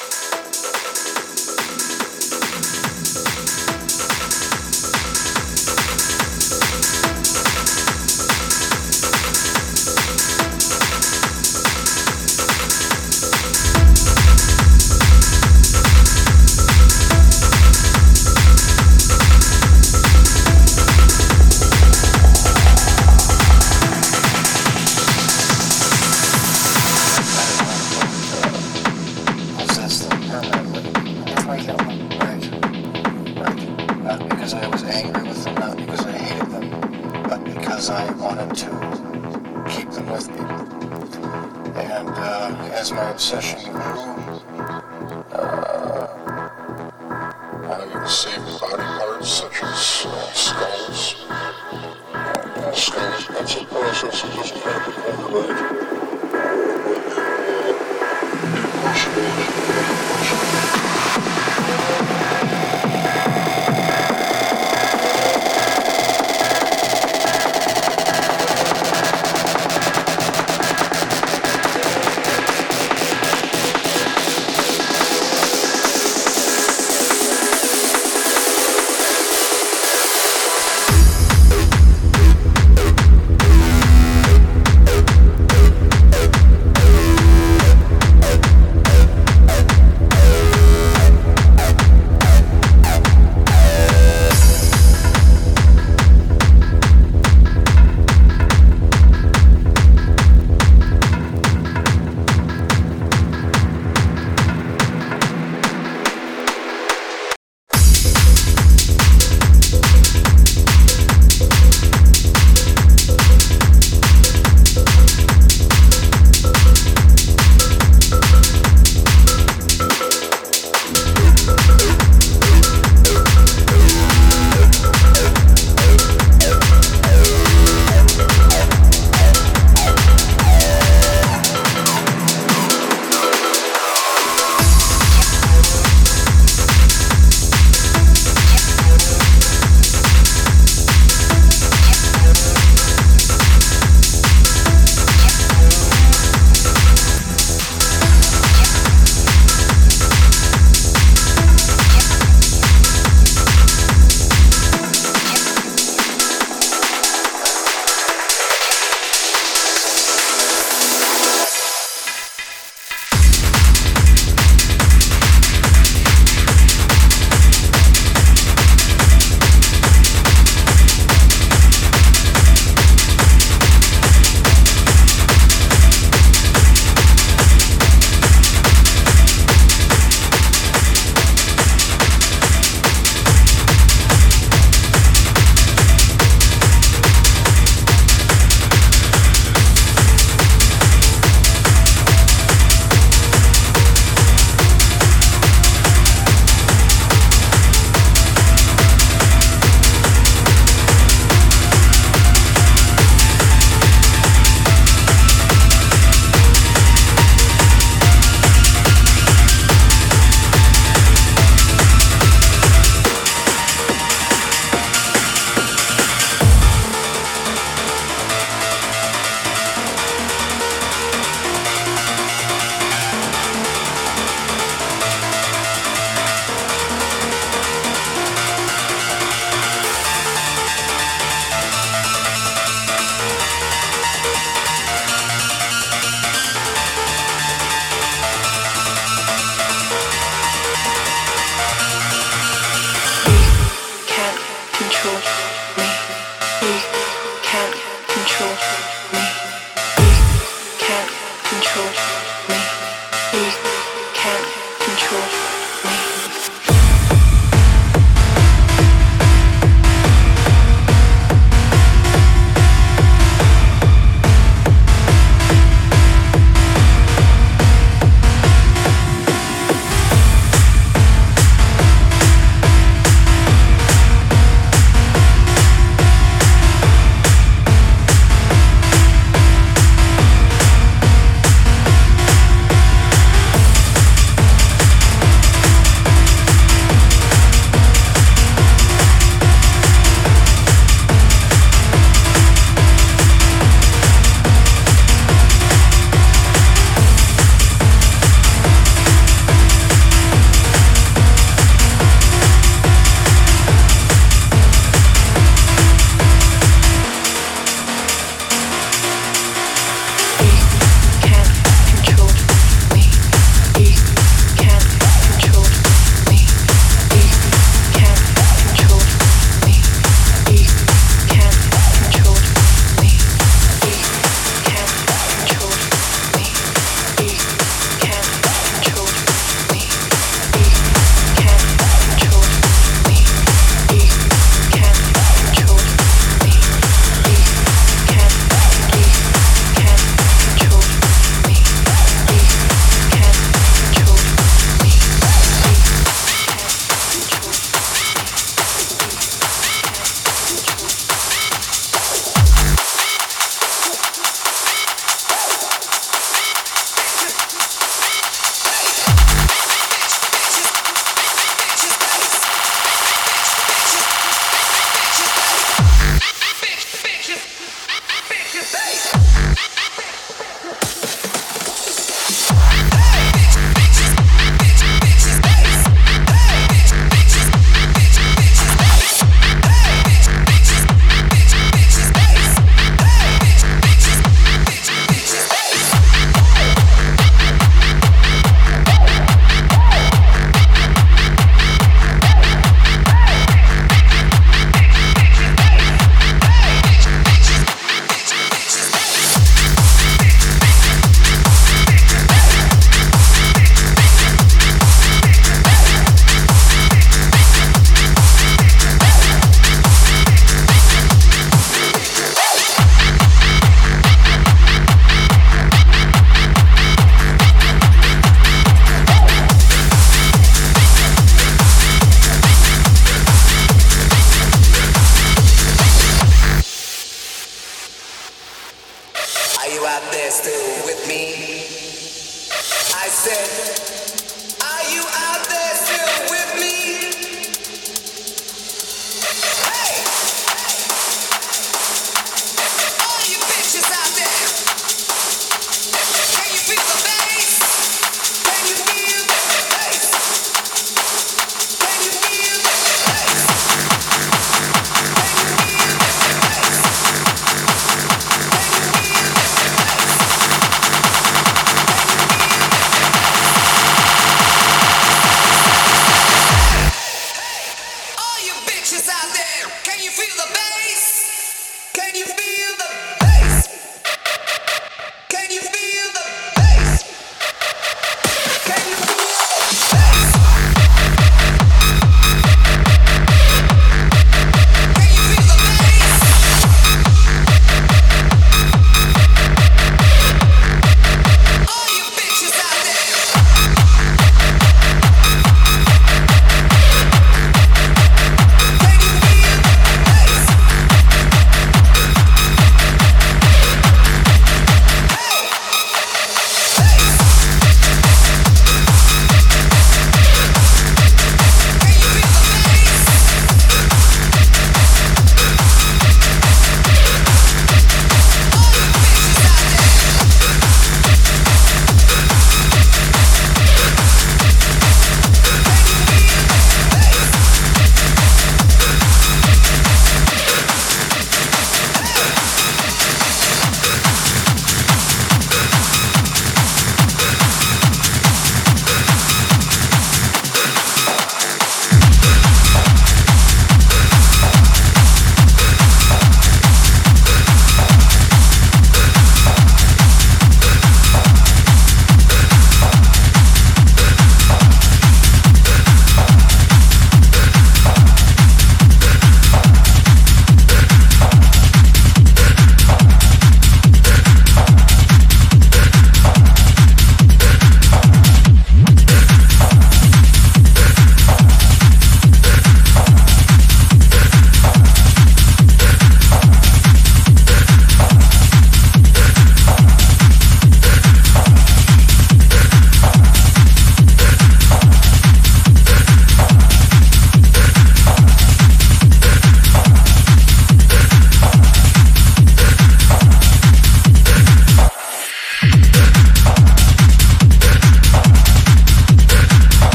Thank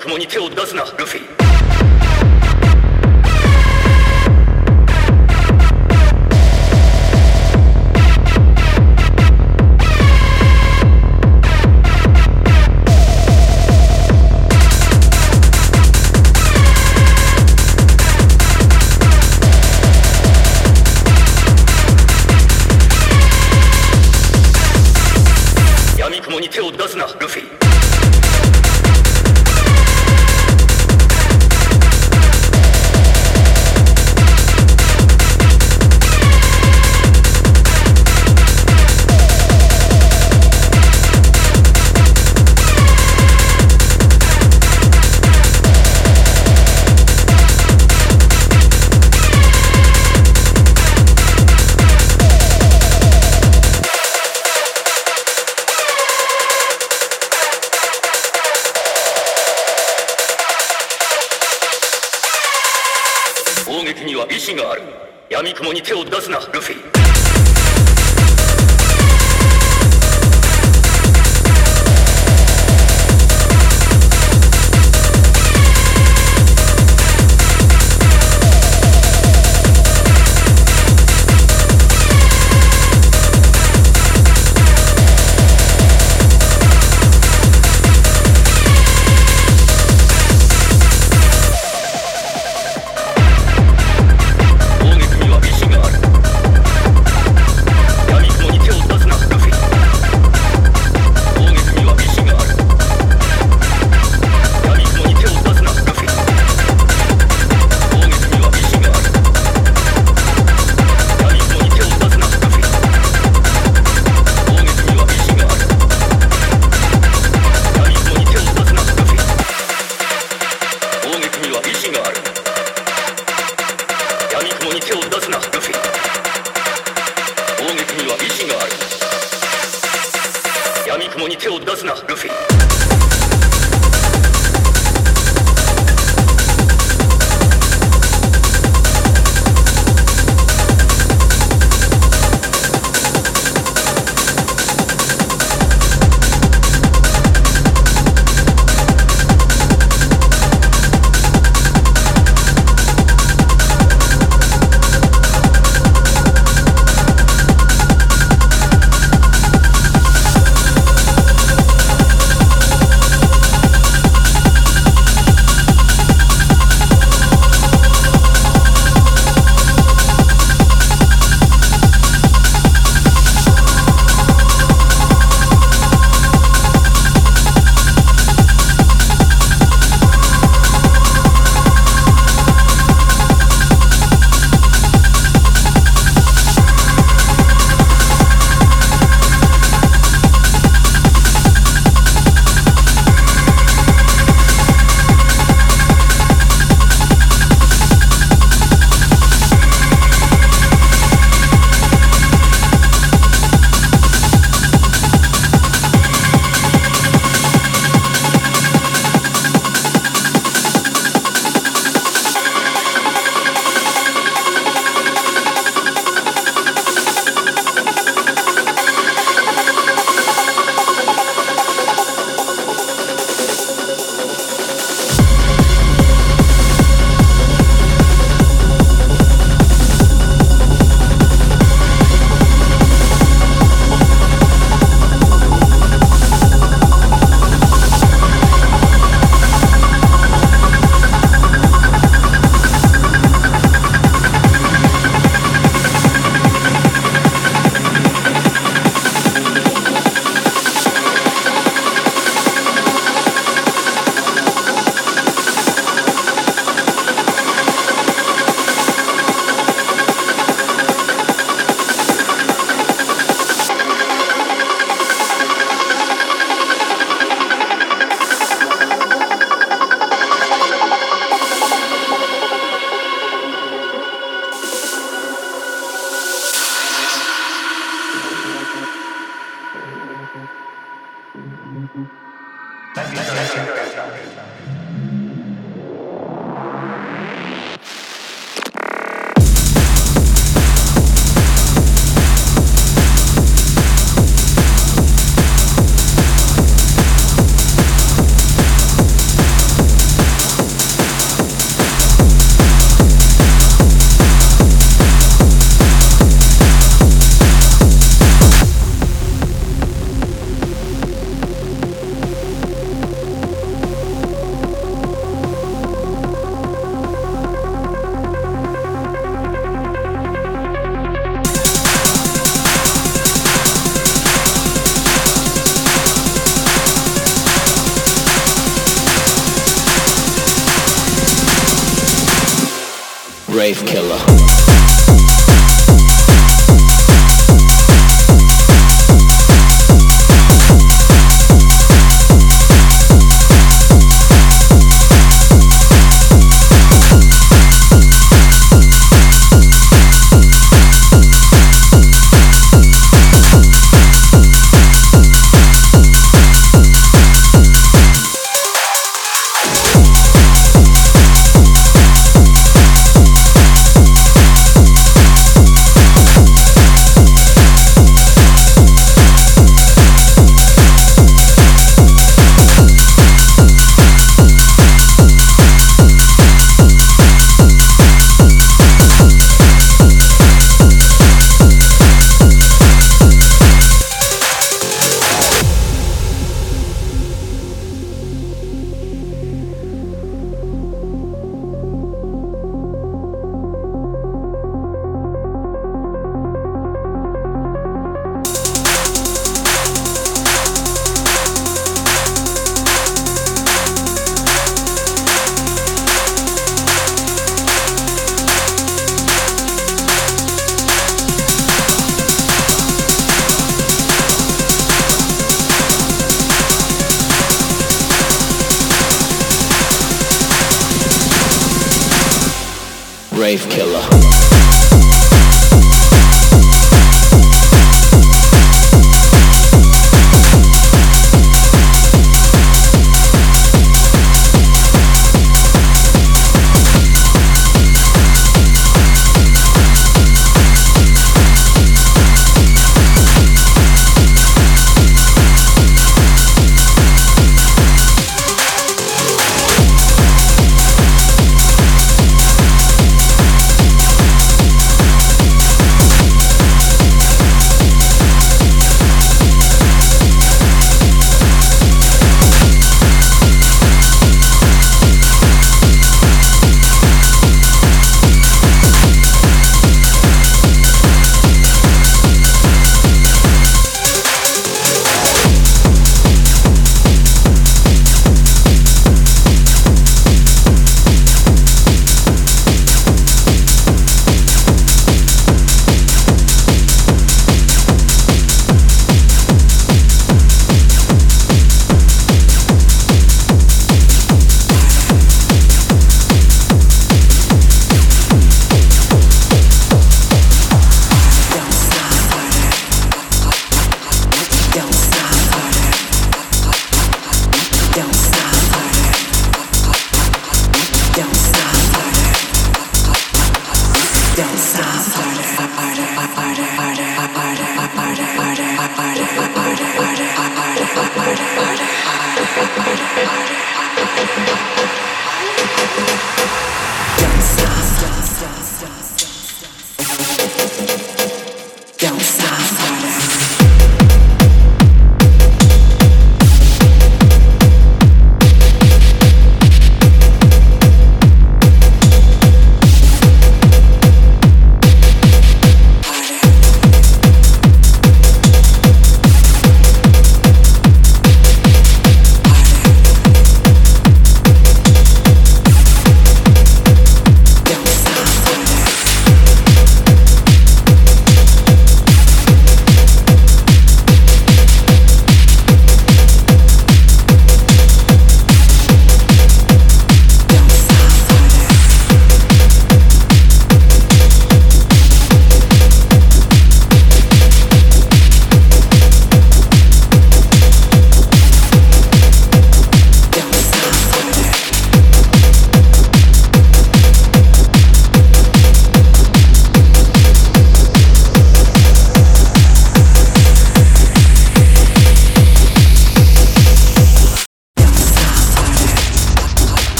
雲に手を出すなルフィ。雲に手を出すなルフィ。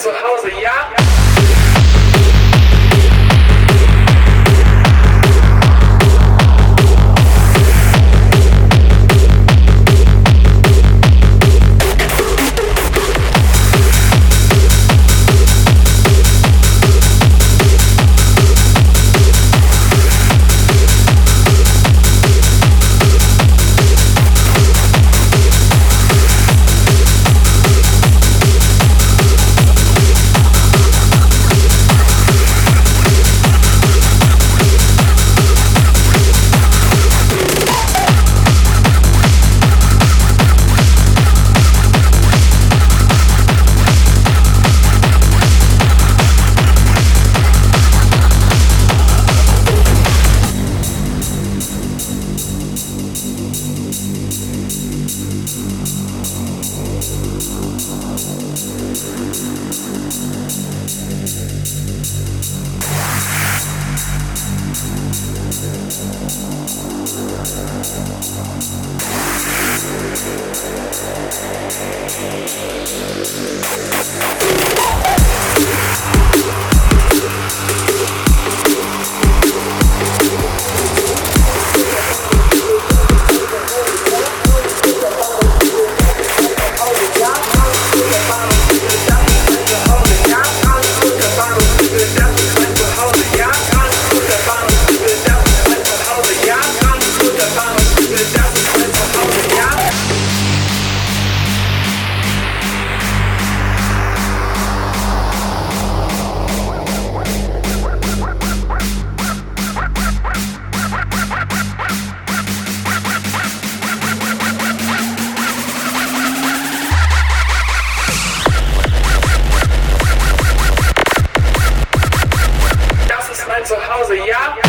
zu it, yeah? so how's the yacht?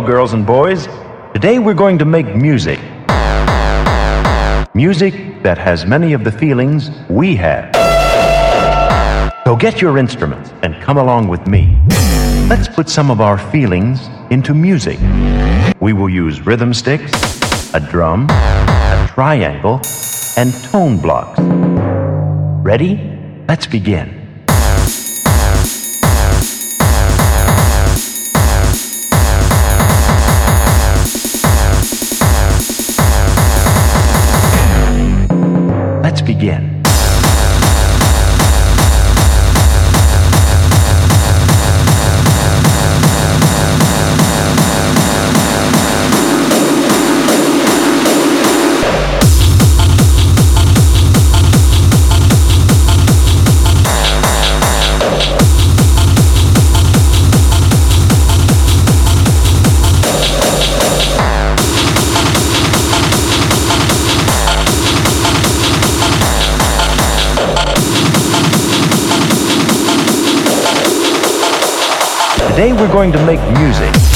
Girls and boys. Today we're going to make music. Music that has many of the feelings we have. So get your instruments and come along with me. Let's put some of our feelings into music. We will use rhythm sticks, a drum, a triangle, and tone blocks. Ready? Let's begin. Begin. Today we're going to make music.